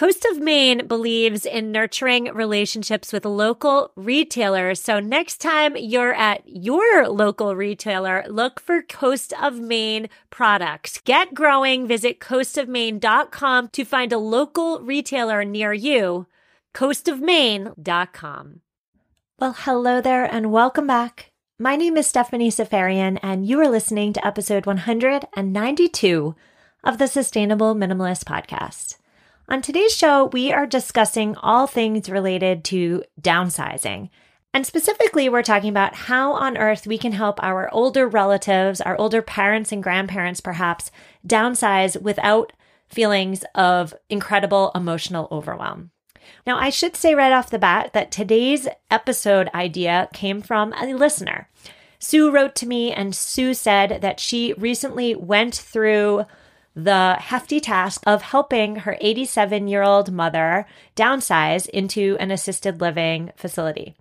Coast of Maine believes in nurturing relationships with local retailers. So next time you're at your local retailer, look for Coast of Maine products. Get growing. Visit coastofmaine.com to find a local retailer near you. coastofmaine.com. Well, hello there and welcome back. My name is Stephanie Seferian and you are listening to episode 192 of the Sustainable Minimalist Podcast. On today's show, we are discussing all things related to downsizing. And specifically, we're talking about how on earth we can help our older relatives, our older parents and grandparents perhaps, downsize without feelings of incredible emotional overwhelm. Now, I should say right off the bat that today's episode idea came from a listener. Sue wrote to me, and Sue said that she recently went through the hefty task of helping her 87 year old mother downsize into an assisted living facility.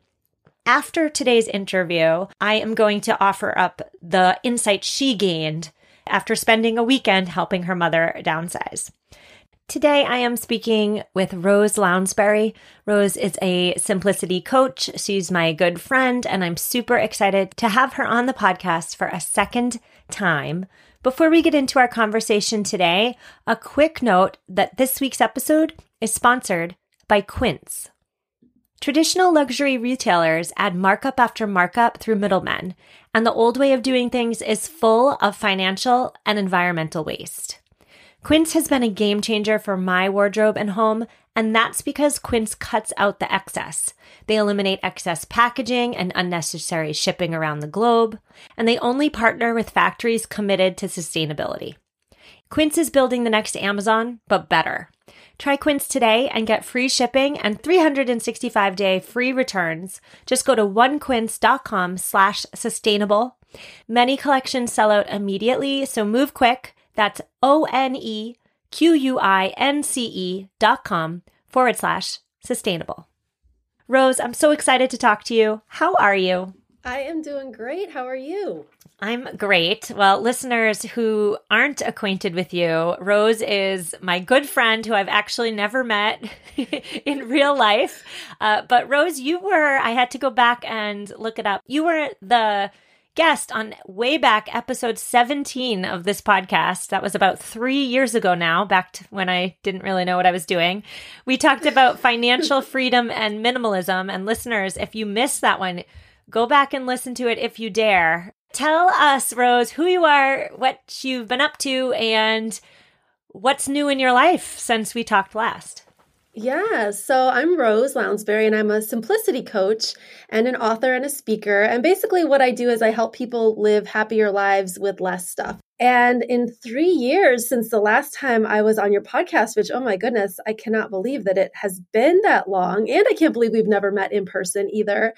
After today's interview, I am going to offer up the insight she gained after spending a weekend helping her mother downsize. Today, I am speaking with Rose Lounsbury. Rose is a simplicity coach. She's my good friend, and I'm super excited to have her on the podcast for a second time before we get into our conversation today, a quick note that this week's episode is sponsored by Quince. Traditional luxury retailers add markup after markup through middlemen, and the old way of doing things is full of financial and environmental waste. Quince has been a game changer for my wardrobe and home, and that's because Quince cuts out the excess. They eliminate excess packaging and unnecessary shipping around the globe, and they only partner with factories committed to sustainability. Quince is building the next Amazon, but better. Try Quince today and get free shipping and 365-day free returns. Just go to onequince.com slash sustainable. Many collections sell out immediately, so move quick. That's O-N-E Q-U-I-N-C-E dot com forward slash sustainable. Rose, I'm so excited to talk to you. How are you? I am doing great. How are you? I'm great. Well, listeners who aren't acquainted with you, Rose is my good friend who I've actually never met in real life. Uh, but Rose, you were, I had to go back and look it up. You were the guest on way back episode 17 of this podcast. That was about three years ago now, back to when I didn't really know what I was doing. We talked about financial freedom and minimalism. And listeners, if you missed that one, go back and listen to it if you dare. Tell us, Rose, who you are, what you've been up to, and what's new in your life since we talked last. Yeah, so I'm Rose Lounsbury, and I'm a simplicity coach and an author and a speaker. And basically, what I do is I help people live happier lives with less stuff. And in three years since the last time I was on your podcast, which, oh my goodness, I cannot believe that it has been that long. And I can't believe we've never met in person either.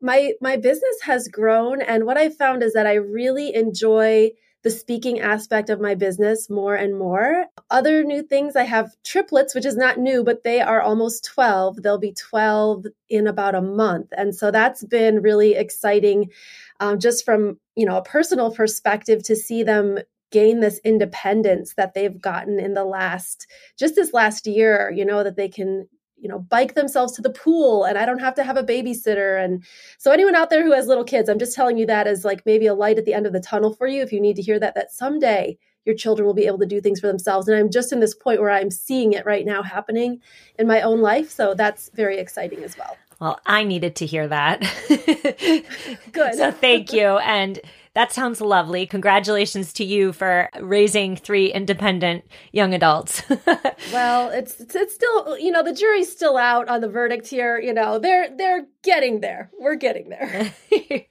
My, my business has grown. And what I found is that I really enjoy the speaking aspect of my business more and more. Other new things, I have triplets, which is not new, but they are almost 12. They'll be 12 in about a month. And so that's been really exciting um, just from, you know, a personal perspective to see them gain this independence that they've gotten in the last just this last year you know that they can you know bike themselves to the pool and i don't have to have a babysitter and so anyone out there who has little kids i'm just telling you that as like maybe a light at the end of the tunnel for you if you need to hear that that someday your children will be able to do things for themselves and i'm just in this point where i'm seeing it right now happening in my own life so that's very exciting as well well, I needed to hear that. Good. so thank you. And that sounds lovely. Congratulations to you for raising three independent young adults. well, it's, it's it's still, you know, the jury's still out on the verdict here, you know. They're they're getting there. We're getting there.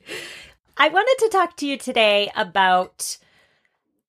I wanted to talk to you today about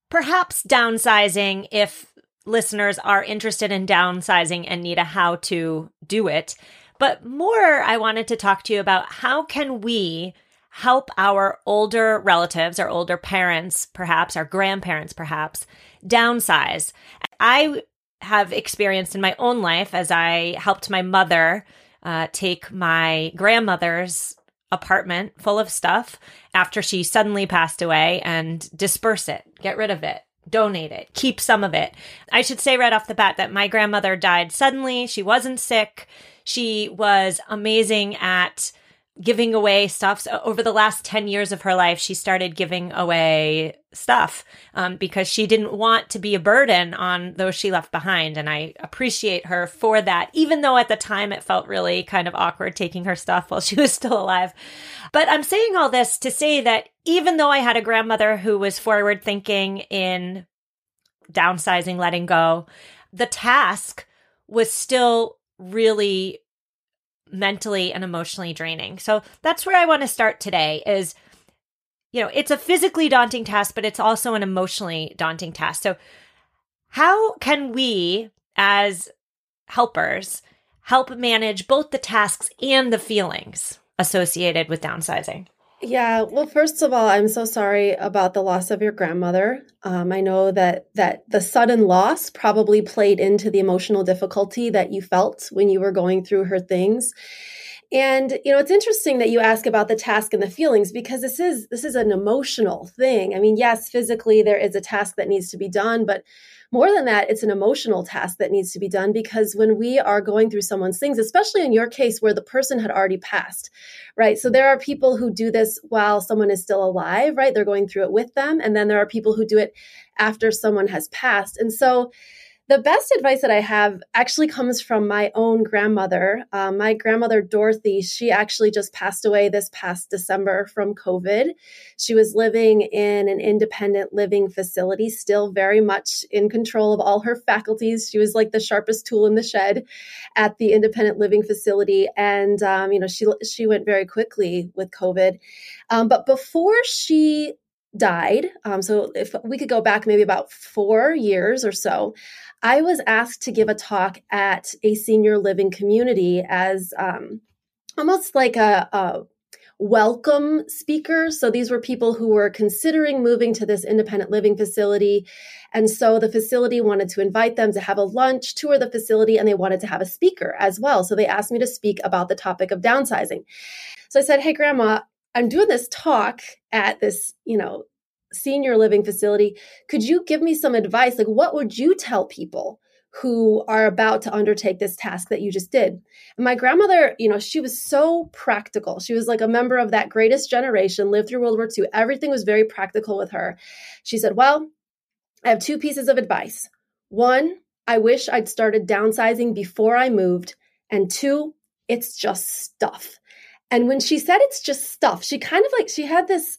perhaps downsizing if listeners are interested in downsizing and need a how to do it. But more, I wanted to talk to you about how can we help our older relatives, our older parents, perhaps our grandparents, perhaps downsize. I have experienced in my own life as I helped my mother uh, take my grandmother's apartment full of stuff after she suddenly passed away and disperse it, get rid of it donate it, keep some of it. I should say right off the bat that my grandmother died suddenly. She wasn't sick. She was amazing at giving away stuff. So over the last 10 years of her life, she started giving away stuff um, because she didn't want to be a burden on those she left behind. And I appreciate her for that, even though at the time it felt really kind of awkward taking her stuff while she was still alive. But I'm saying all this to say that even though I had a grandmother who was forward thinking in downsizing, letting go, the task was still really mentally and emotionally draining. So that's where I want to start today is you know, it's a physically daunting task, but it's also an emotionally daunting task. So how can we as helpers help manage both the tasks and the feelings associated with downsizing? Yeah, well, first of all, I'm so sorry about the loss of your grandmother. Um, I know that that the sudden loss probably played into the emotional difficulty that you felt when you were going through her things. And you know, it's interesting that you ask about the task and the feelings because this is this is an emotional thing. I mean, yes, physically there is a task that needs to be done, but more than that, it's an emotional task that needs to be done because when we are going through someone's things, especially in your case where the person had already passed, right? So there are people who do this while someone is still alive, right? They're going through it with them. And then there are people who do it after someone has passed. And so, the best advice that I have actually comes from my own grandmother. Um, my grandmother, Dorothy, she actually just passed away this past December from COVID. She was living in an independent living facility, still very much in control of all her faculties. She was like the sharpest tool in the shed at the independent living facility. And, um, you know, she, she went very quickly with COVID. Um, but before she died, um, so if we could go back maybe about four years or so, I was asked to give a talk at a senior living community as um, almost like a, a welcome speaker. So these were people who were considering moving to this independent living facility. And so the facility wanted to invite them to have a lunch, tour the facility, and they wanted to have a speaker as well. So they asked me to speak about the topic of downsizing. So I said, Hey, Grandma, I'm doing this talk at this, you know, senior living facility. Could you give me some advice? Like, what would you tell people who are about to undertake this task that you just did? And my grandmother, you know, she was so practical. She was like a member of that greatest generation, lived through World War II. Everything was very practical with her. She said, Well, I have two pieces of advice. One, I wish I'd started downsizing before I moved. And two, it's just stuff. And when she said it's just stuff, she kind of like, she had this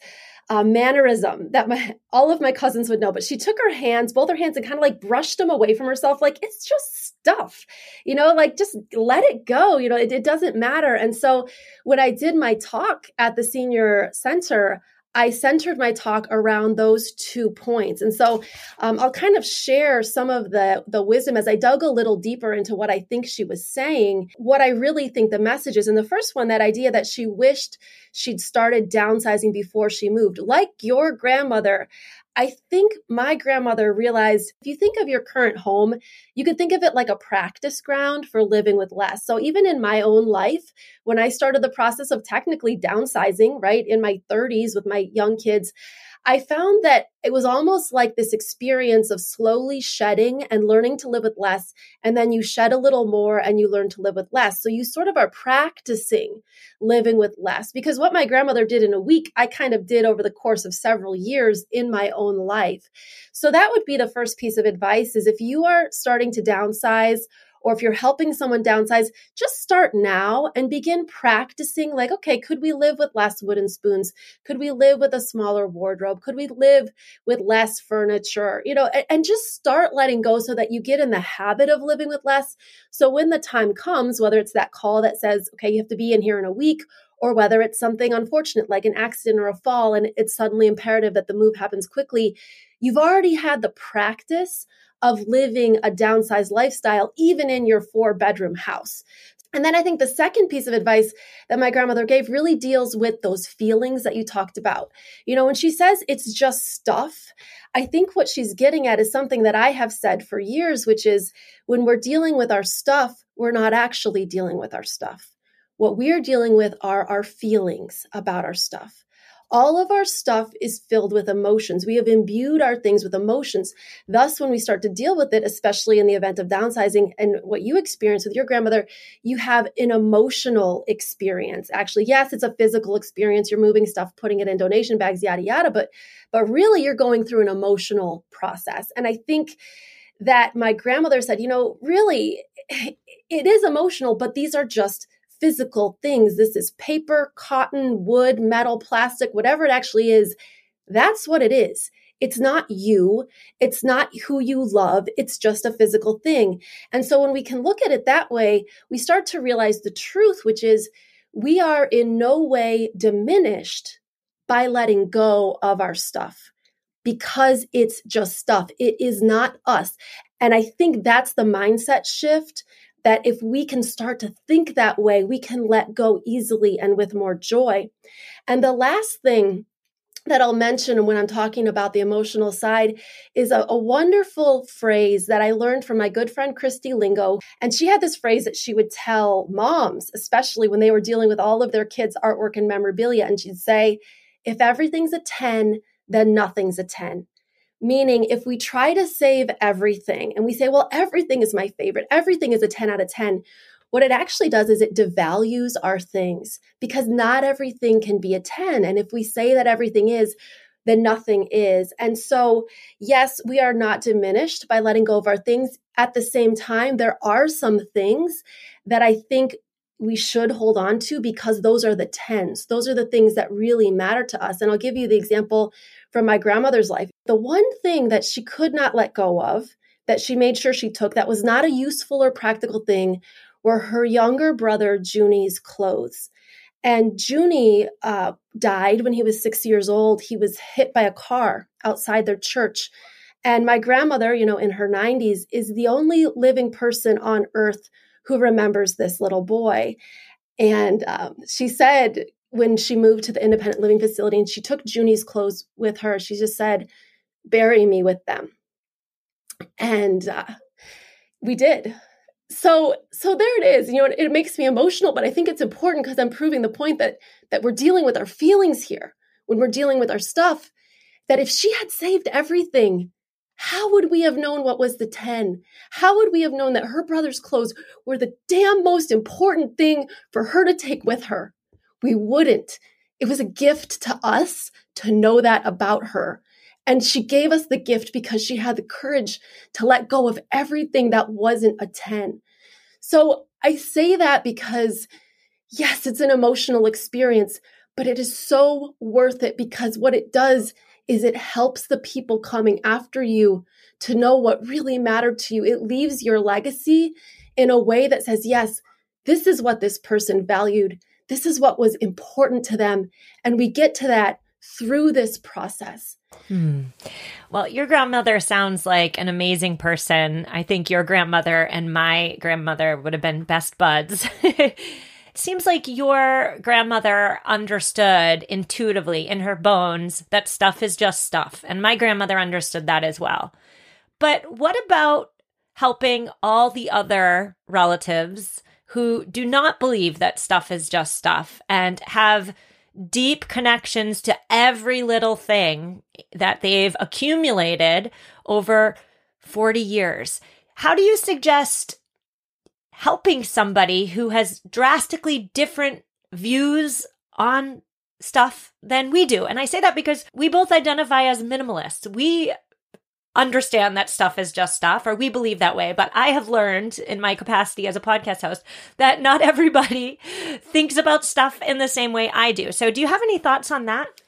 uh, mannerism that my all of my cousins would know. But she took her hands, both her hands, and kind of like brushed them away from herself, like it's just stuff, you know, like just let it go. You know, it, it doesn't matter. And so when I did my talk at the senior center, I centered my talk around those two points. And so um, I'll kind of share some of the, the wisdom as I dug a little deeper into what I think she was saying, what I really think the message is. And the first one, that idea that she wished she'd started downsizing before she moved. Like your grandmother, I think my grandmother realized if you think of your current home, you could think of it like a practice ground for living with less. So even in my own life, when I started the process of technically downsizing, right, in my 30s with my young kids, I found that it was almost like this experience of slowly shedding and learning to live with less. And then you shed a little more and you learn to live with less. So you sort of are practicing living with less because what my grandmother did in a week, I kind of did over the course of several years in my own life. So that would be the first piece of advice is if you are starting to downsize or if you're helping someone downsize, just start now and begin practicing like, okay, could we live with less wooden spoons? Could we live with a smaller wardrobe? Could we live with less furniture? You know, and, and just start letting go so that you get in the habit of living with less. So when the time comes, whether it's that call that says, okay, you have to be in here in a week, or whether it's something unfortunate like an accident or a fall and it's suddenly imperative that the move happens quickly, you've already had the practice of living a downsized lifestyle, even in your four bedroom house. And then I think the second piece of advice that my grandmother gave really deals with those feelings that you talked about. You know, when she says it's just stuff, I think what she's getting at is something that I have said for years, which is when we're dealing with our stuff, we're not actually dealing with our stuff. What we are dealing with are our feelings about our stuff. All of our stuff is filled with emotions. We have imbued our things with emotions. Thus, when we start to deal with it, especially in the event of downsizing and what you experience with your grandmother, you have an emotional experience. Actually, yes, it's a physical experience. You're moving stuff, putting it in donation bags, yada, yada, but, but really you're going through an emotional process. And I think that my grandmother said, you know, really, it is emotional, but these are just physical things. This is paper, cotton, wood, metal, plastic, whatever it actually is. That's what it is. It's not you. It's not who you love. It's just a physical thing. And so when we can look at it that way, we start to realize the truth, which is we are in no way diminished by letting go of our stuff because it's just stuff. It is not us. And I think that's the mindset shift that if we can start to think that way, we can let go easily and with more joy. And the last thing that I'll mention when I'm talking about the emotional side is a, a, wonderful phrase that I learned from my good friend Christy Lingo. And she had this phrase that she would tell moms, especially when they were dealing with all of their kids' artwork and memorabilia. And she'd say, if everything's a 10, then nothing's a 10. Meaning, if we try to save everything and we say, well, everything is my favorite, everything is a 10 out of 10, what it actually does is it devalues our things because not everything can be a 10. And if we say that everything is, then nothing is. And so, yes, we are not diminished by letting go of our things. At the same time, there are some things that I think we should hold on to because those are the tens. Those are the things that really matter to us. And I'll give you the example from my grandmother's life. The one thing that she could not let go of, that she made sure she took, that was not a useful or practical thing, were her younger brother Junie's clothes. And Junie uh, died when he was six years old. He was hit by a car outside their church. And my grandmother, you know, in her 90s, is the only living person on earth who remembers this little boy. And um, she said, when she moved to the independent living facility and she took Junie's clothes with her, she just said, bury me with them. And uh, we did. So, so there it is. You know, it, it makes me emotional, but I think it's important because I'm proving the point that that we're dealing with our feelings here when we're dealing with our stuff. That if she had saved everything, how would we have known what was the 10? How would we have known that her brother's clothes were the damn most important thing for her to take with her? We wouldn't. It was a gift to us to know that about her. And she gave us the gift because she had the courage to let go of everything that wasn't a 10. So I say that because, yes, it's an emotional experience, but it is so worth it because what it does is it helps the people coming after you to know what really mattered to you. It leaves your legacy in a way that says, yes, this is what this person valued. This is what was important to them. And we get to that through this process. Hmm. Well, your grandmother sounds like an amazing person. I think your grandmother and my grandmother would have been best buds. seems like your grandmother understood intuitively in her bones that stuff is just stuff. And my grandmother understood that as well. But what about helping all the other relatives who do not believe that stuff is just stuff and have deep connections to every little thing that they've accumulated over 40 years. How do you suggest helping somebody who has drastically different views on stuff than we do? And I say that because we both identify as minimalists. We understand that stuff is just stuff, or we believe that way. But I have learned in my capacity as a podcast host that not everybody thinks about stuff in the same way I do. So, do you have any thoughts on that?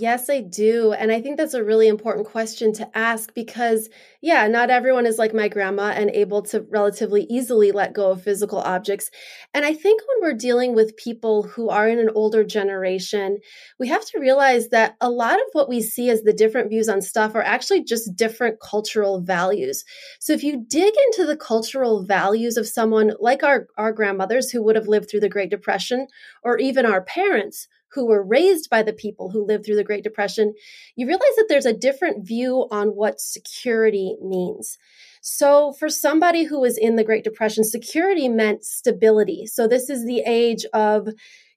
Yes, I do. And I think that's a really important question to ask because, yeah, not everyone is like my grandma and able to relatively easily let go of physical objects. And I think when we're dealing with people who are in an older generation, we have to realize that a lot of what we see as the different views on stuff are actually just different cultural values. So if you dig into the cultural values of someone like our, our grandmothers who would have lived through the Great Depression, or even our parents, who were raised by the people who lived through the Great Depression, you realize that there's a different view on what security means. So, for somebody who was in the Great Depression, security meant stability. So, this is the age of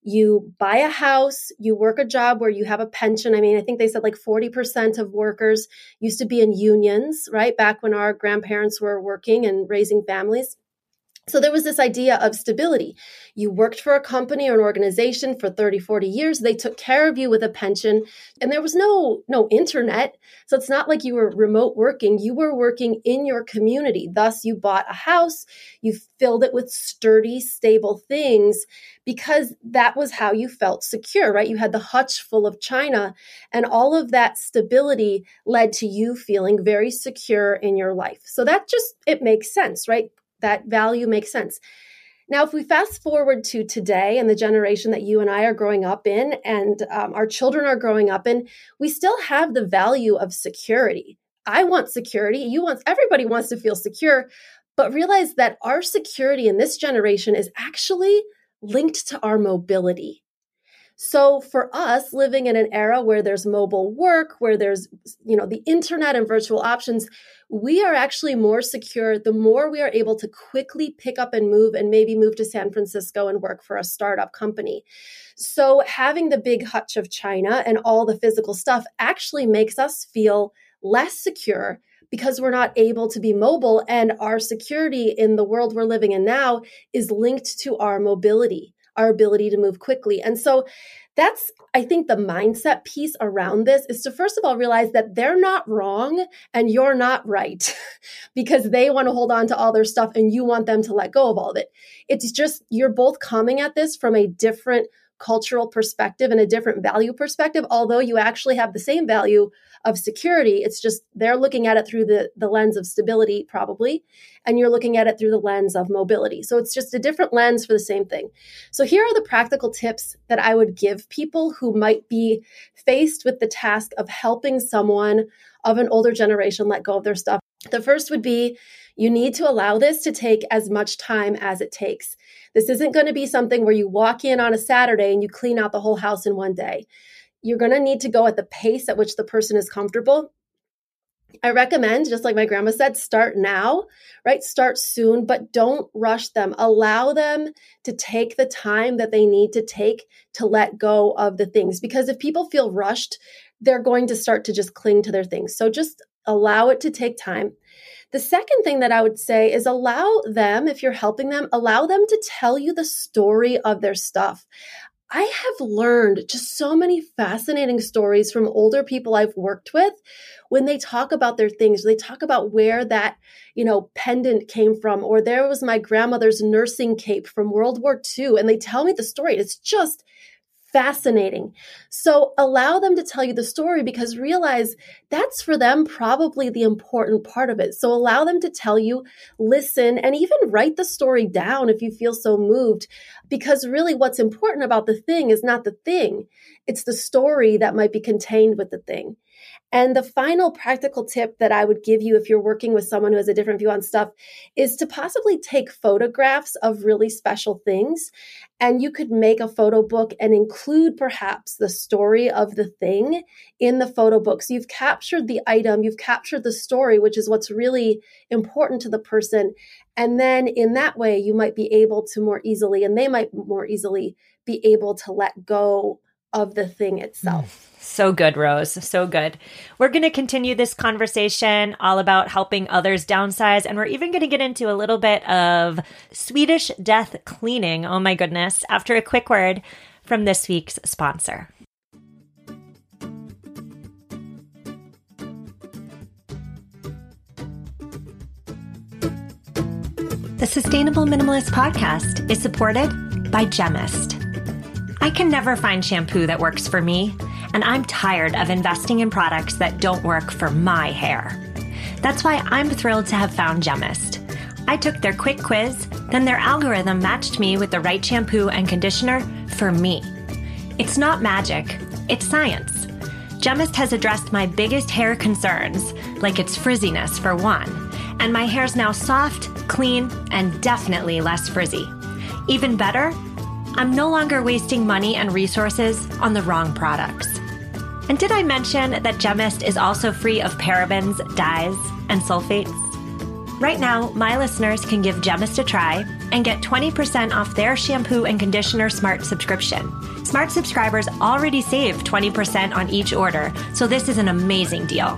you buy a house, you work a job where you have a pension. I mean, I think they said like 40% of workers used to be in unions, right? Back when our grandparents were working and raising families. So there was this idea of stability. You worked for a company or an organization for 30, 40 years. They took care of you with a pension and there was no no internet. So it's not like you were remote working. You were working in your community. Thus you bought a house, you filled it with sturdy, stable things because that was how you felt secure, right? You had the hutch full of china and all of that stability led to you feeling very secure in your life. So that just it makes sense, right? That value makes sense. Now, if we fast forward to today and the generation that you and I are growing up in, and um, our children are growing up in, we still have the value of security. I want security. You want, everybody wants to feel secure, but realize that our security in this generation is actually linked to our mobility. So for us living in an era where there's mobile work, where there's you know the internet and virtual options, we are actually more secure the more we are able to quickly pick up and move and maybe move to San Francisco and work for a startup company. So having the big hutch of China and all the physical stuff actually makes us feel less secure because we're not able to be mobile and our security in the world we're living in now is linked to our mobility our ability to move quickly. And so that's, I think, the mindset piece around this is to first of all realize that they're not wrong and you're not right because they want to hold on to all their stuff and you want them to let go of all of it. It's just you're both coming at this from a different cultural perspective and a different value perspective, although you actually have the same value of security. It's just they're looking at it through the, the lens of stability, probably, and you're looking at it through the lens of mobility. So it's just a different lens for the same thing. So here are the practical tips that I would give people who might be faced with the task of helping someone of an older generation let go of their stuff. The first would be you need to allow this to take as much time as it takes. This isn't going to be something where you walk in on a Saturday and you clean out the whole house in one day you're going to need to go at the pace at which the person is comfortable. I recommend, just like my grandma said, start now, right? Start soon, but don't rush them. Allow them to take the time that they need to take to let go of the things. Because if people feel rushed, they're going to start to just cling to their things. So just allow it to take time. The second thing that I would say is allow them, if you're helping them, allow them to tell you the story of their stuff. I have learned just so many fascinating stories from older people I've worked with when they talk about their things. They talk about where that, you know, pendant came from, or there was my grandmother's nursing cape from World War II. And they tell me the story. It's just fascinating. So allow them to tell you the story because realize that's for them probably the important part of it. So allow them to tell you, listen, and even write the story down if you feel so moved. Because really, what's important about the thing is not the thing, it's the story that might be contained with the thing. And the final practical tip that I would give you if you're working with someone who has a different view on stuff is to possibly take photographs of really special things. And you could make a photo book and include perhaps the story of the thing in the photo book. So you've captured the item, you've captured the story, which is what's really important to the person. And then in that way, you might be able to more easily, and they might more easily be able to let go of the thing itself. So good, Rose. So good. We're going to continue this conversation all about helping others downsize. And we're even going to get into a little bit of Swedish death cleaning. Oh, my goodness. After a quick word from this week's sponsor. The Sustainable Minimalist Podcast is supported by Gemmist. I can never find shampoo that works for me, and I'm tired of investing in products that don't work for my hair. That's why I'm thrilled to have found Gemmist. I took their quick quiz, then their algorithm matched me with the right shampoo and conditioner for me. It's not magic, it's science. Gemmist has addressed my biggest hair concerns, like its frizziness for one, and my hair's now soft, clean, and definitely less frizzy. Even better, I'm no longer wasting money and resources on the wrong products. And did I mention that Gemmist is also free of parabens, dyes, and sulfates? Right now, my listeners can give Gemmist a try and get 20% off their shampoo and conditioner smart subscription. Smart subscribers already save 20% on each order, so this is an amazing deal.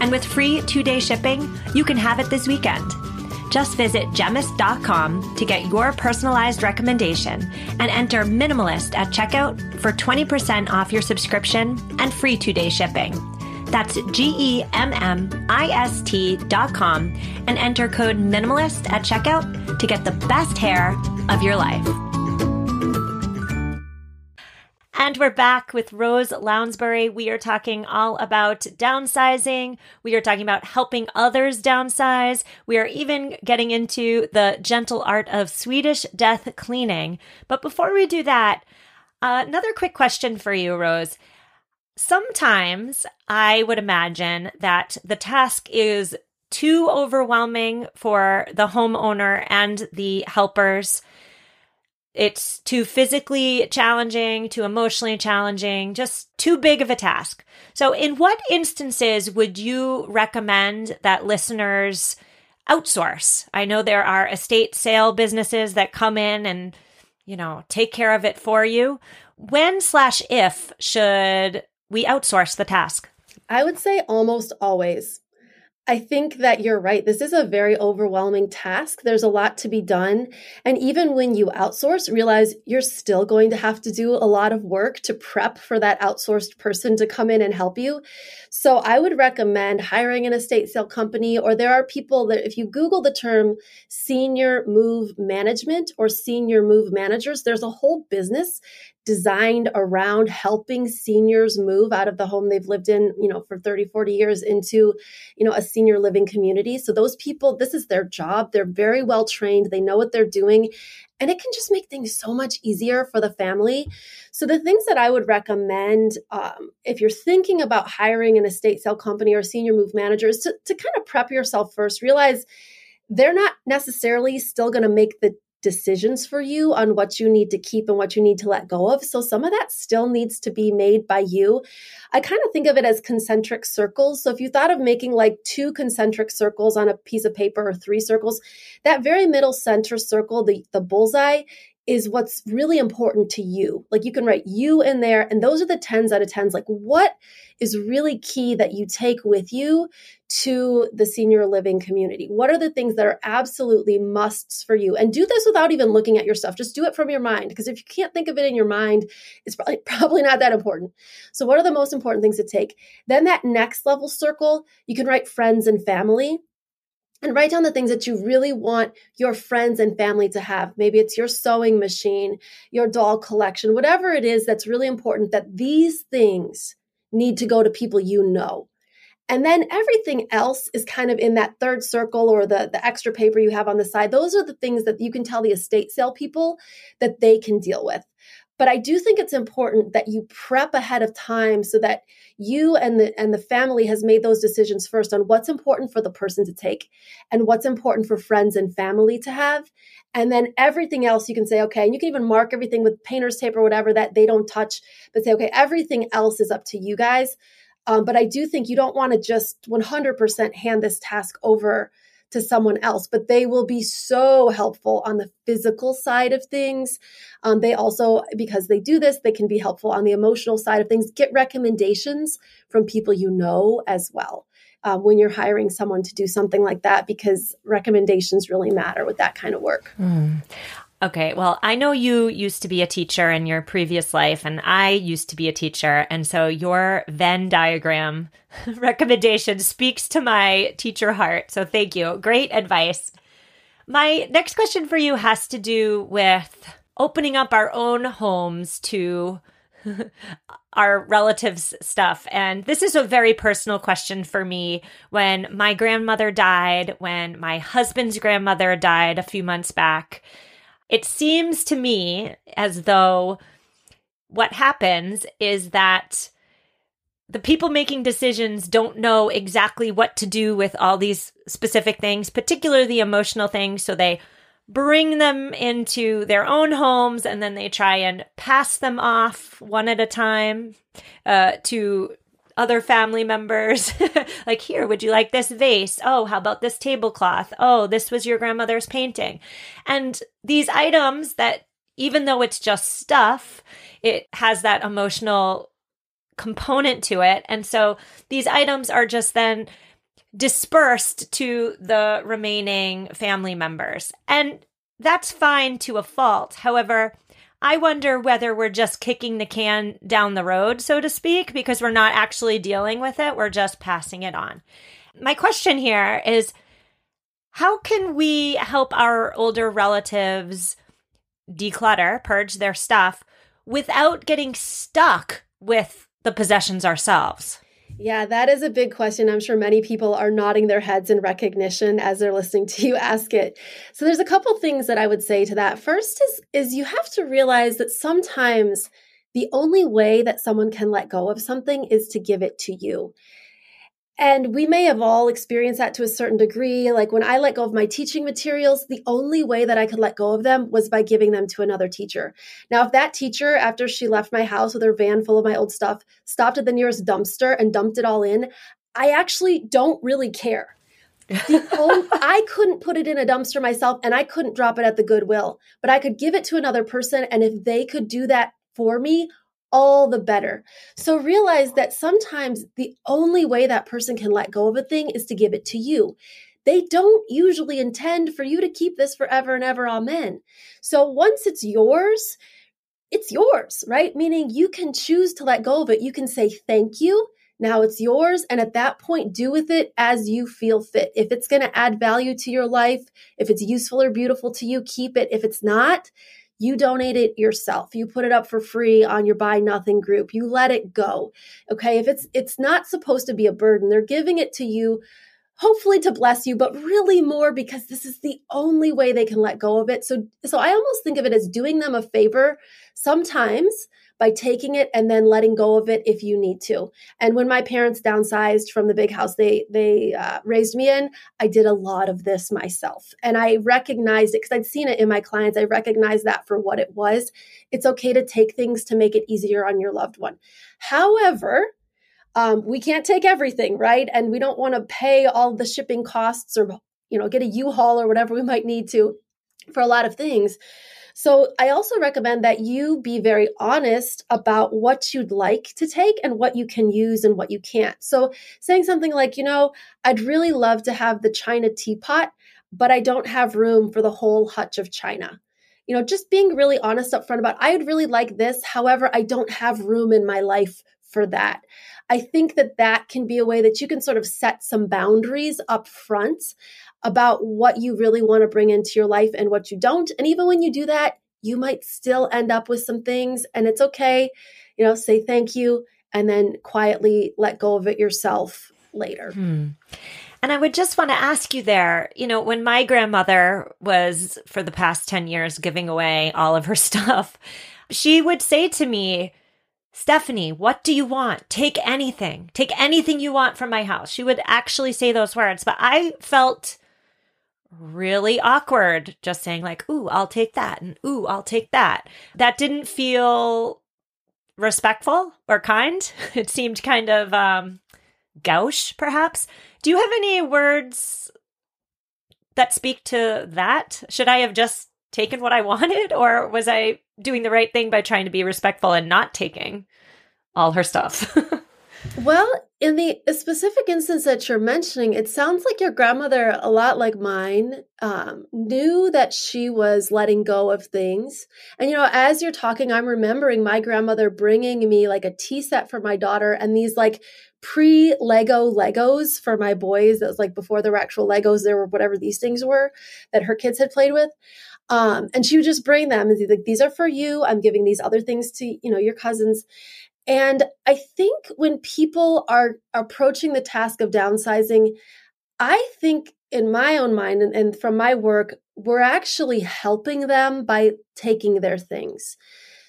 And with free two day shipping, you can have it this weekend. Just visit gemmist.com to get your personalized recommendation and enter minimalist at checkout for 20% off your subscription and free two day shipping. That's G E M M I S T dot com and enter code minimalist at checkout to get the best hair of your life. And we're back with Rose Lounsbury. We are talking all about downsizing. We are talking about helping others downsize. We are even getting into the gentle art of Swedish death cleaning. But before we do that, uh, another quick question for you, Rose. Sometimes I would imagine that the task is too overwhelming for the homeowner and the helpers. It's too physically challenging, too emotionally challenging, just too big of a task. So, in what instances would you recommend that listeners outsource? I know there are estate sale businesses that come in and, you know, take care of it for you. When slash if should we outsource the task? I would say almost always. I think that you're right. This is a very overwhelming task. There's a lot to be done. And even when you outsource, realize you're still going to have to do a lot of work to prep for that outsourced person to come in and help you. So I would recommend hiring an estate sale company, or there are people that if you Google the term senior move management or senior move managers, there's a whole business designed around helping seniors move out of the home they've lived in, you know, for 30, 40 years into, you know, a senior living community. So those people, this is their job. They're very well trained. They know what they're doing. And it can just make things so much easier for the family. So, the things that I would recommend um, if you're thinking about hiring an estate sale company or senior move manager is to, to kind of prep yourself first. Realize they're not necessarily still going to make the decisions for you on what you need to keep and what you need to let go of. So some of that still needs to be made by you. I kind of think of it as concentric circles. So if you thought of making like two concentric circles on a piece of paper or three circles, that very middle center circle, the, the bullseye, is what's really important to you. Like you can write you in there, and those are the tens out of tens. Like, what is really key that you take with you to the senior living community? What are the things that are absolutely musts for you? And do this without even looking at your stuff. Just do it from your mind. Because if you can't think of it in your mind, it's probably, probably not that important. So, what are the most important things to take? Then, that next level circle, you can write friends and family and write down the things that you really want your friends and family to have. Maybe it's your sewing machine, your doll collection, whatever it is that's really important that these things need to go to people you know. And then everything else is kind of in that third circle or the, the extra paper you have on the side. Those are the things that you can tell the estate sale people that they can deal with. But I do think it's important that you prep ahead of time so that you and the and the family has made those decisions first on what's important for the person to take and what's important for friends and family to have. And then everything else you can say, okay, and you can even mark everything with painter's tape or whatever that they don't touch, but say, okay, everything else is up to you guys. Um, but I do think you don't want to just 100% hand this task over to someone else, but they will be so helpful on the physical side of things. Um, they also, because they do this, they can be helpful on the emotional side of things. Get recommendations from people you know as well. Um, when you're hiring someone to do something like that, because recommendations really matter with that kind of work. Mm. Okay, well, I know you used to be a teacher in your previous life, and I used to be a teacher. And so your Venn diagram recommendation speaks to my teacher heart. So thank you. Great advice. My next question for you has to do with opening up our own homes to our relatives' stuff. And this is a very personal question for me. When my grandmother died, when my husband's grandmother died a few months back, it seems to me as though what happens is that the people making decisions don't know exactly what to do with all these specific things, particularly the emotional things. So they bring them into their own homes and then they try and pass them off one at a time uh, to other family members. like, here, would you like this vase? Oh, how about this tablecloth? Oh, this was your grandmother's painting. And these items that, even though it's just stuff, it has that emotional component to it. And so these items are just then dispersed to the remaining family members. And that's fine to a fault. However, I wonder whether we're just kicking the can down the road, so to speak, because we're not actually dealing with it. We're just passing it on. My question here is how can we help our older relatives declutter, purge their stuff without getting stuck with the possessions ourselves? Yeah, that is a big question. I'm sure many people are nodding their heads in recognition as they're listening to you ask it. So there's a couple things that I would say to that. First is is you have to realize that sometimes the only way that someone can let go of something is to give it to you. And we may have all experienced that to a certain degree. Like when I let go of my teaching materials, the only way that I could let go of them was by giving them to another teacher. Now, if that teacher, after she left my house with her van full of my old stuff, stopped at the nearest dumpster and dumped it all in, I actually don't really care. only, I couldn't put it in a dumpster myself and I couldn't drop it at the Goodwill, but I could give it to another person. And if they could do that for me, all the better. So realize that sometimes the only way that person can let go of a thing is to give it to you. They don't usually intend for you to keep this forever and ever. Amen. So once it's yours, it's yours, right? Meaning you can choose to let go of it. You can say thank you. Now it's yours. And at that point, do with it as you feel fit. If it's going to add value to your life, if it's useful or beautiful to you, keep it. If it's not, you donate it yourself. You put it up for free on your buy nothing group. You let it go. Okay? If it's it's not supposed to be a burden. They're giving it to you hopefully to bless you, but really more because this is the only way they can let go of it. So so I almost think of it as doing them a favor sometimes by taking it and then letting go of it if you need to. And when my parents downsized from the big house they they uh, raised me in, I did a lot of this myself, and I recognized it because I'd seen it in my clients. I recognized that for what it was. It's okay to take things to make it easier on your loved one. However, um, we can't take everything, right? And we don't want to pay all the shipping costs or you know get a U-Haul or whatever we might need to for a lot of things. So I also recommend that you be very honest about what you'd like to take and what you can use and what you can't. So saying something like, you know, I'd really love to have the China teapot, but I don't have room for the whole hutch of China. You know, just being really honest up front about, I would really like this. However, I don't have room in my life for that. I think that that can be a way that you can sort of set some boundaries up front about what you really want to bring into your life and what you don't. And even when you do that, you might still end up with some things and it's okay. You know, say thank you and then quietly let go of it yourself later. Hmm. And I would just want to ask you there, you know, when my grandmother was for the past 10 years giving away all of her stuff, she would say to me, Stephanie, what do you want? Take anything. Take anything you want from my house. She would actually say those words, but I felt really awkward just saying like ooh i'll take that and ooh i'll take that that didn't feel respectful or kind it seemed kind of um gauche perhaps do you have any words that speak to that should i have just taken what i wanted or was i doing the right thing by trying to be respectful and not taking all her stuff Well, in the specific instance that you're mentioning, it sounds like your grandmother, a lot like mine, um, knew that she was letting go of things. And, you know, as you're talking, I'm remembering my grandmother bringing me like a tea set for my daughter and these like pre Lego Legos for my boys. That was like before there were actual Legos, there were whatever these things were that her kids had played with. Um, and she would just bring them and be like, these are for you. I'm giving these other things to, you know, your cousins. And I think when people are approaching the task of downsizing, I think in my own mind and, and, from my work, we're actually helping them by taking their things.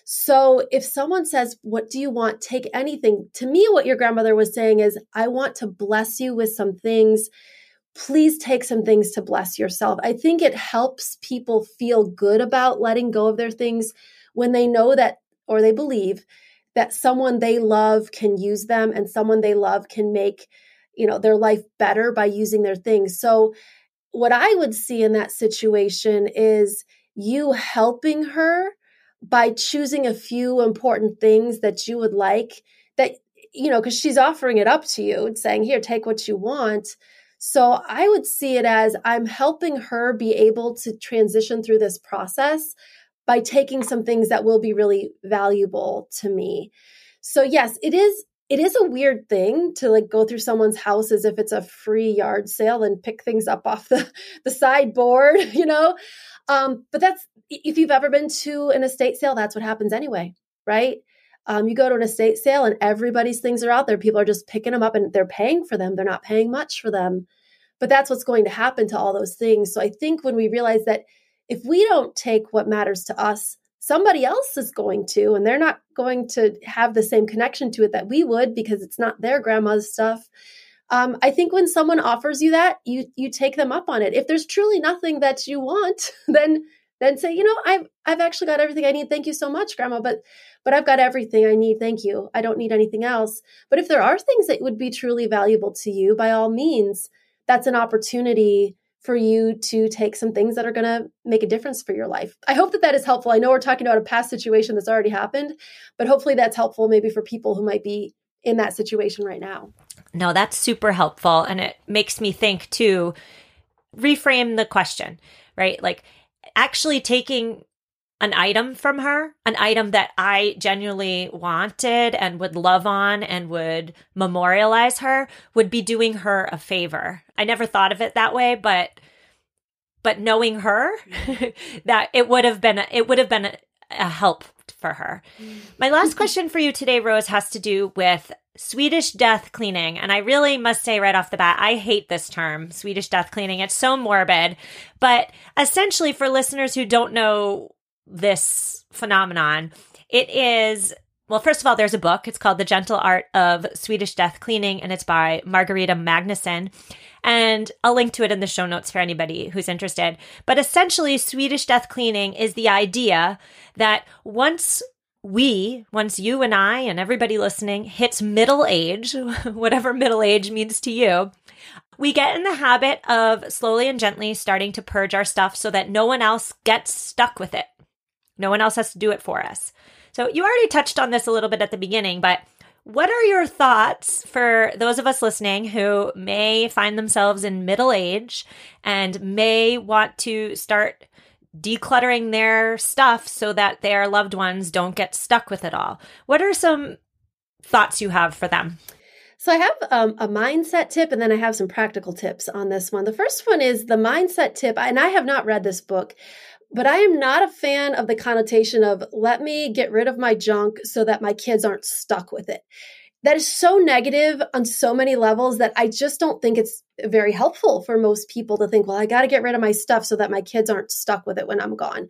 So if someone says, What do you want? Take anything. To me, what your grandmother was saying is, I want to bless you with some things. Please take some things to bless yourself. I think it helps people feel good about letting go of their things when they know that or they believe that someone they love can use them and someone they love can make you know their life better by using their things so what i would see in that situation is you helping her by choosing a few important things that you would like that you know because she's offering it up to you and saying here take what you want so i would see it as i'm helping her be able to transition through this process by taking some things that will be really valuable to me. So yes, it is it is a weird thing to like go through someone's house as if it's a free yard sale and pick things up off the the sideboard, you know? Um, but that's if you've ever been to an estate sale, that's what happens anyway, right? Um, you go to an estate sale and everybody's things are out there. People are just picking them up and they're paying for them. They're not paying much for them. But that's what's going to happen to all those things. So I think when we realize that if we don't take what matters to us, somebody else is going to, and they're not going to have the same connection to it that we would because it's not their grandma's stuff. Um, I think when someone offers you that, you you take them up on it. If there's truly nothing that you want, then then say, you know, I've I've actually got everything I need. Thank you so much, Grandma. But but I've got everything I need. Thank you. I don't need anything else. But if there are things that would be truly valuable to you, by all means, that's an opportunity for you to take some things that are going to make a difference for your life. I hope that that is helpful. I know we're talking about a past situation that's already happened, but hopefully that's helpful maybe for people who might be in that situation right now. No, that's super helpful. And it makes me think too, reframe the question, right? Like actually taking an item from her, an item that I genuinely wanted and would love on and would memorialize her, would be doing her a favor. I never thought of it that way, but but knowing her, that it would have been it would have been a, a help for her. Mm. My last question for you today, Rose, has to do with Swedish death cleaning. And I really must say right off the bat, I hate this term, Swedish death cleaning. It's so morbid. But essentially, for listeners who don't know this phenomenon. It is well, first of all, there's a book. It's called The Gentle Art of Swedish Death Cleaning, and it's by Margareta Magnusson. And I'll link to it in the show notes for anybody who's interested. But essentially, Swedish death cleaning is the idea that once we, once you and I and everybody listening hits middle age, whatever middle age means to you, we get in the habit of slowly and gently starting to purge our stuff so that no one else gets stuck with it. No one else has to do it for us. So you already touched on this a little bit at the beginning, but what are your thoughts for those of us listening who may find themselves in middle age and may want to start decluttering their stuff so that their loved ones don't get stuck with it all? What are some thoughts you have for them? So I have um, a mindset tip and then I have some practical tips on this one. The first one is the mindset tip, and I have not read this book, but I am not a fan of the connotation of let me get rid of my junk so that my kids aren't stuck with it. That is so negative on so many levels that I just don't think it's very helpful for most people to think, well, I got to get rid of my stuff so that my kids aren't stuck with it when I'm gone.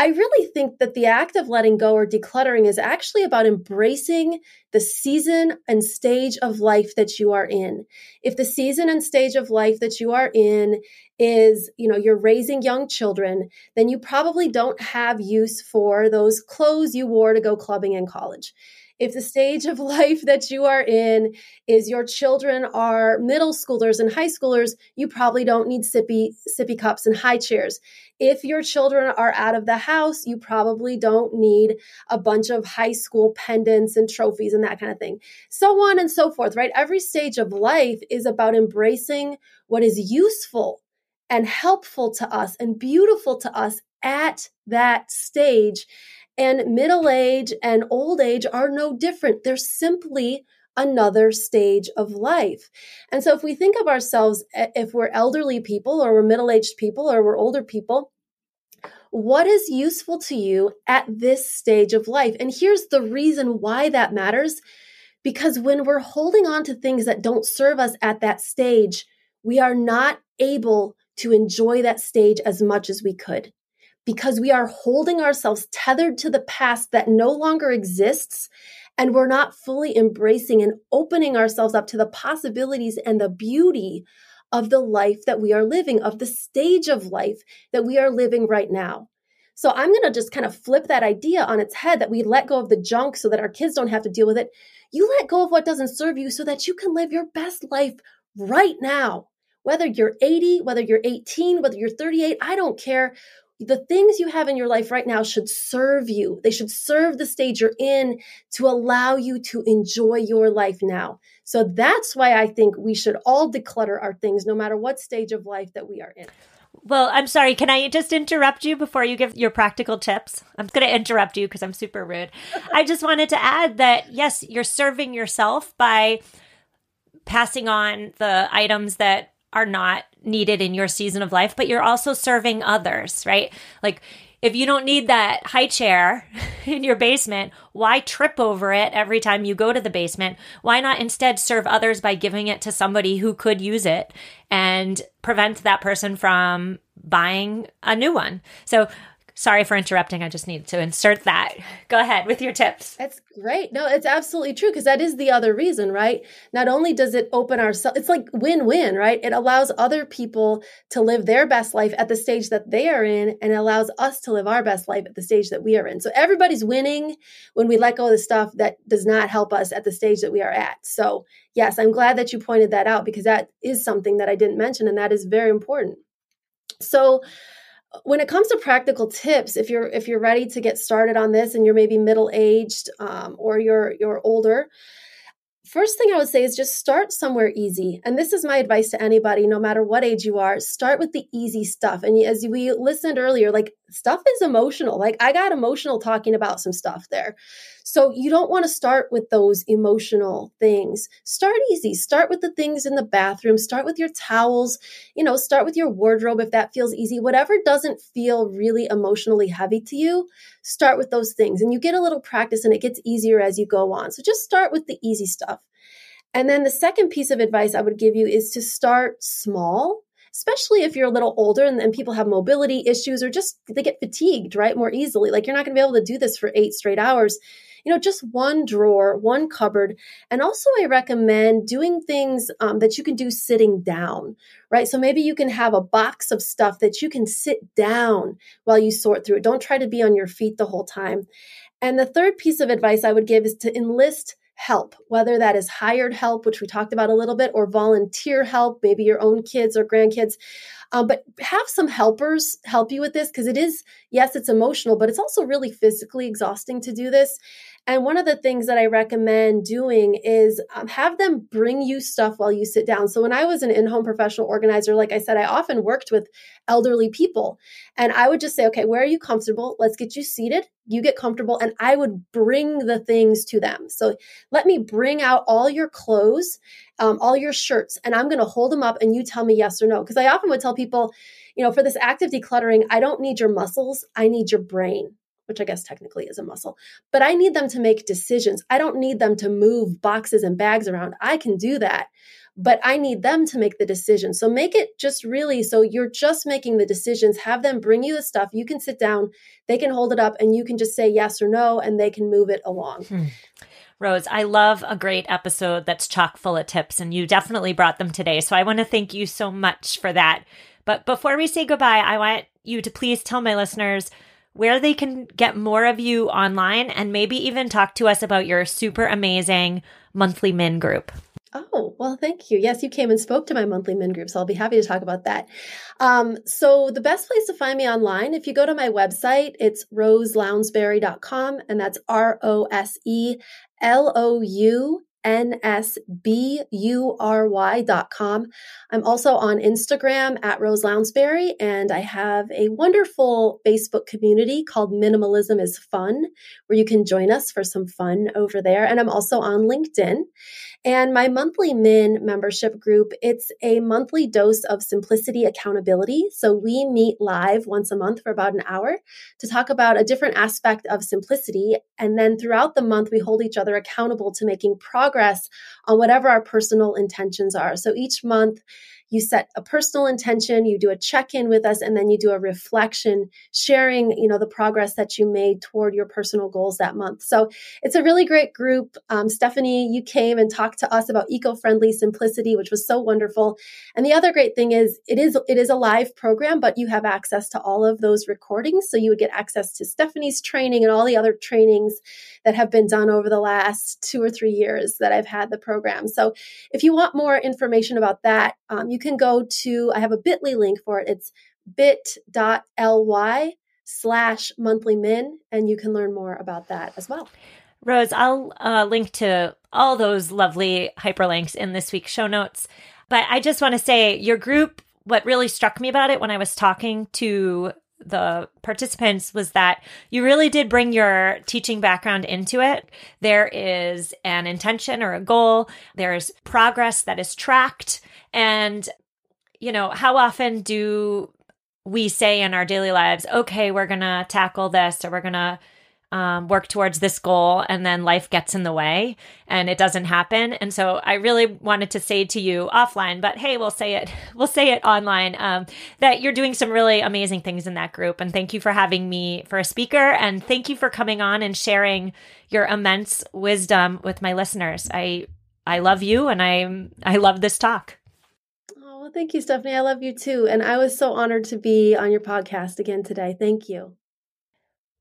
I really think that the act of letting go or decluttering is actually about embracing the season and stage of life that you are in. If the season and stage of life that you are in is, you know, you're raising young children, then you probably don't have use for those clothes you wore to go clubbing in college. If the stage of life that you are in is your children are middle schoolers and high schoolers, you probably don't need sippy sippy cups and high chairs. If your children are out of the house, you probably don't need a bunch of high school pendants and trophies and that kind of thing. So on and so forth, right? Every stage of life is about embracing what is useful and helpful to us and beautiful to us at that stage and middle age and old age are no different. They're simply another stage of life. And so if we think of ourselves, eh, if we're elderly people or we're middle aged people or we're older people, what is useful to you at this stage of life? And here's the reason why that matters. Because when we're holding on to things that don't serve us at that stage, we are not able to enjoy that stage as much as we could because we are holding ourselves tethered to the past that no longer exists. And we're not fully embracing and opening ourselves up to the possibilities and the beauty of the life that we are living, of the stage of life that we are living right now. So I'm going to just kind of flip that idea on its head that we let go of the junk so that our kids don't have to deal with it. You let go of what doesn't serve you so that you can live your best life right now. Whether you're 80, whether you're 18, whether you're 38, I don't care the things you have in your life right now should serve you. They should serve the stage you're in to allow you to enjoy your life now. So that's why I think we should all declutter our things, no matter what stage of life that we are in. Well, I'm sorry. Can I just interrupt you before you give your practical tips? I'm going to interrupt you because I'm super rude. I just wanted to add that yes, you're serving yourself by passing on the items that are not needed in your season of life, but you're also serving others, right? Like if you don't need that high chair in your basement, why trip over it every time you go to the basement? Why not instead serve others by giving it to somebody who could use it and prevent that person from buying a new one? So Sorry for interrupting. I just needed to insert that. Go ahead with your tips. That's great. No, it's absolutely true because that is the other reason, right? Not only does it open ourselves, it's like win win, right? It allows other people to live their best life at the stage that they are in and allows us to live our best life at the stage that we are in. So everybody's winning when we let go of the stuff that does not help us at the stage that we are at. So, yes, I'm glad that you pointed that out because that is something that I didn't mention and that is very important. So, when it comes to practical tips if you're if you're ready to get started on this and you're maybe middle aged um, or you're you're older first thing I would say is just start somewhere easy. And this is my advice to anybody, no matter what age you are, start with the easy stuff. And as we listened earlier, like stuff is emotional. Like I got emotional talking about some stuff there. So you don't want to start with those emotional things. Start easy. Start with the things in the bathroom. Start with your towels. You know, start with your wardrobe if that feels easy. Whatever doesn't feel really emotionally heavy to you, start with those things. And you get a little practice and it gets easier as you go on. So just start with the easy stuff. And then the second piece of advice I would give you is to start small especially if you're a little older and, and people have mobility issues or just they get fatigued, right? More easily. Like you're not going to be able to do this for eight straight hours. You know, just one drawer, one cupboard. And also, I recommend doing things um, that you can do sitting down, right? So maybe you can have a box of stuff that you can sit down while you sort through it. Don't try to be on your feet the whole time. And the third piece of advice I would give is to enlist help, whether that is hired help, which we talked about a little bit, or volunteer help, maybe your own kids or grandkids. Um, but have some helpers help you with this because it is, yes, it's emotional, but it's also really physically exhausting to do this. And one of the things that I recommend doing is um, have them bring you stuff while you sit down. So when I was an in home professional organizer, like I said, I often worked with elderly people. And I would just say, okay, where are you comfortable? Let's get you seated. You get comfortable. And I would bring the things to them. So let me bring out all your clothes, um, all your shirts, and I'm going to hold them up and you tell me yes or no. Because I often would tell people, you know, for this active decluttering, I don't need your muscles, I need your brain which I guess technically is a muscle, but I need them to make decisions. I don't need them to move boxes and bags around. I can do that, but I need them to make the decision. So make it just really so you're just making the decisions. Have them bring you the stuff. You can sit down, they can hold it up, and you can just say yes or no, and they can move it along. Hmm. Rose, I love a great episode that's chock full of tips, and you definitely brought them today. So I want to thank you so much for that. But before we say goodbye, I want you to please tell my listeners where they can get more of you online and maybe even talk to us about your super amazing monthly min group. Oh, well, thank you. Yes, you came and spoke to my monthly min group, so I'll be happy to talk about that. Um, so, the best place to find me online, if you go to my website, it's roselounsbury.com, and that's R O S E L O U nsbury.com. I'm also on Instagram at Rose Lounsbury, and I have a wonderful Facebook community called Minimalism is Fun, where you can join us for some fun over there. And I'm also on LinkedIn. And my monthly Min membership group, it's a monthly dose of simplicity accountability. So we meet live once a month for about an hour to talk about a different aspect of simplicity. And then throughout the month, we hold each other accountable to making progress on whatever our personal intentions are. So each month, you set a personal intention, you do a check-in with us, and then you do a reflection, sharing, you know, the progress that you made toward your personal goals that month. So it's a really great group. Um, Stephanie, you came and talked to us about eco-friendly simplicity, which was so wonderful. And the other great thing is it is it is a live program, but you have access to all of those recordings. So you would get access to Stephanie's training and all the other trainings that have been done over the last two or three years that I've had the program. So if you want more information about that, um, you can go to, I have a bit.ly link for it. It's bit.ly slash monthly min, and you can learn more about that as well. Rose, I'll uh, link to all those lovely hyperlinks in this week's show notes. But I just want to say your group, what really struck me about it when I was talking to the participants was that you really did bring your teaching background into it. There is an intention or a goal, there's progress that is tracked. And, you know, how often do we say in our daily lives, okay, we're going to tackle this or we're going to um, work towards this goal and then life gets in the way and it doesn't happen. And so i really wanted to say to you offline but hey we'll say it we'll say it online um, that you're doing some really amazing things in that group. And thank you for having me for a speaker and thank you for coming on and sharing your immense wisdom with my listeners. I i love you and i i love this talk. Oh well thank you stephanie. I love you too. And i was so honored to be on your podcast again today. Thank you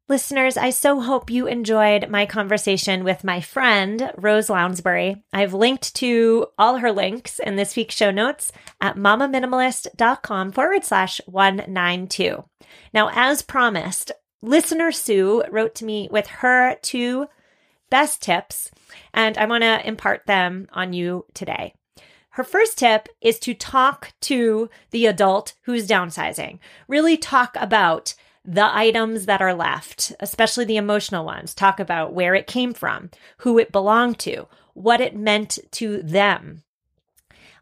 Listeners, I so hope you enjoyed my conversation with my friend, Rose Lounsbury. I've linked to all her links in this week's show notes at mamaminimalist.com forward slash 192. Now, as promised, listener Sue wrote to me with her two best tips, and I want to impart them on you today. Her first tip is to talk to the adult who's downsizing. Really talk about the items that are left, especially the emotional ones, talk about where it came from, who it belonged to, what it meant to them.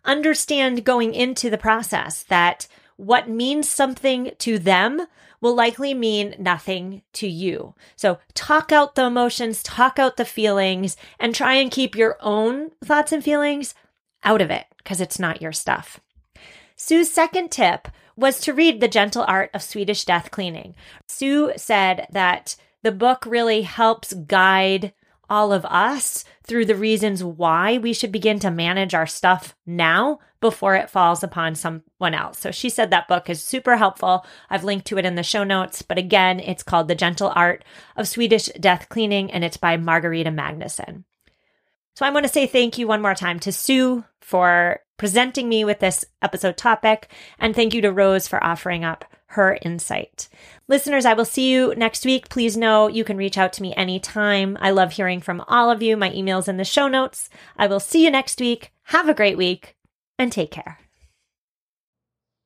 Understand going into the process that what means something to them will likely mean nothing to you. So talk out the emotions, talk out the feelings, and try and keep your own thoughts and feelings out of it because it's not your stuff. Sue's second tip was to read The Gentle Art of Swedish Death Cleaning. Sue said that the book really helps guide all of us through the reasons why we should begin to manage our stuff now before it falls upon someone else. So she said that book is super helpful. I've linked to it in the show notes, but again, it's called The Gentle Art of Swedish Death Cleaning and it's by Margareta Magnusson. So I want to say thank you one more time to Sue for presenting me with this episode topic, and thank you to Rose for offering up her insight. Listeners, I will see you next week. Please know you can reach out to me anytime. I love hearing from all of you. My email's in the show notes. I will see you next week. Have a great week and take care.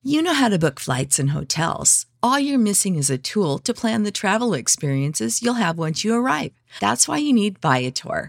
You know how to book flights and hotels. All you're missing is a tool to plan the travel experiences you'll have once you arrive. That's why you need Viator.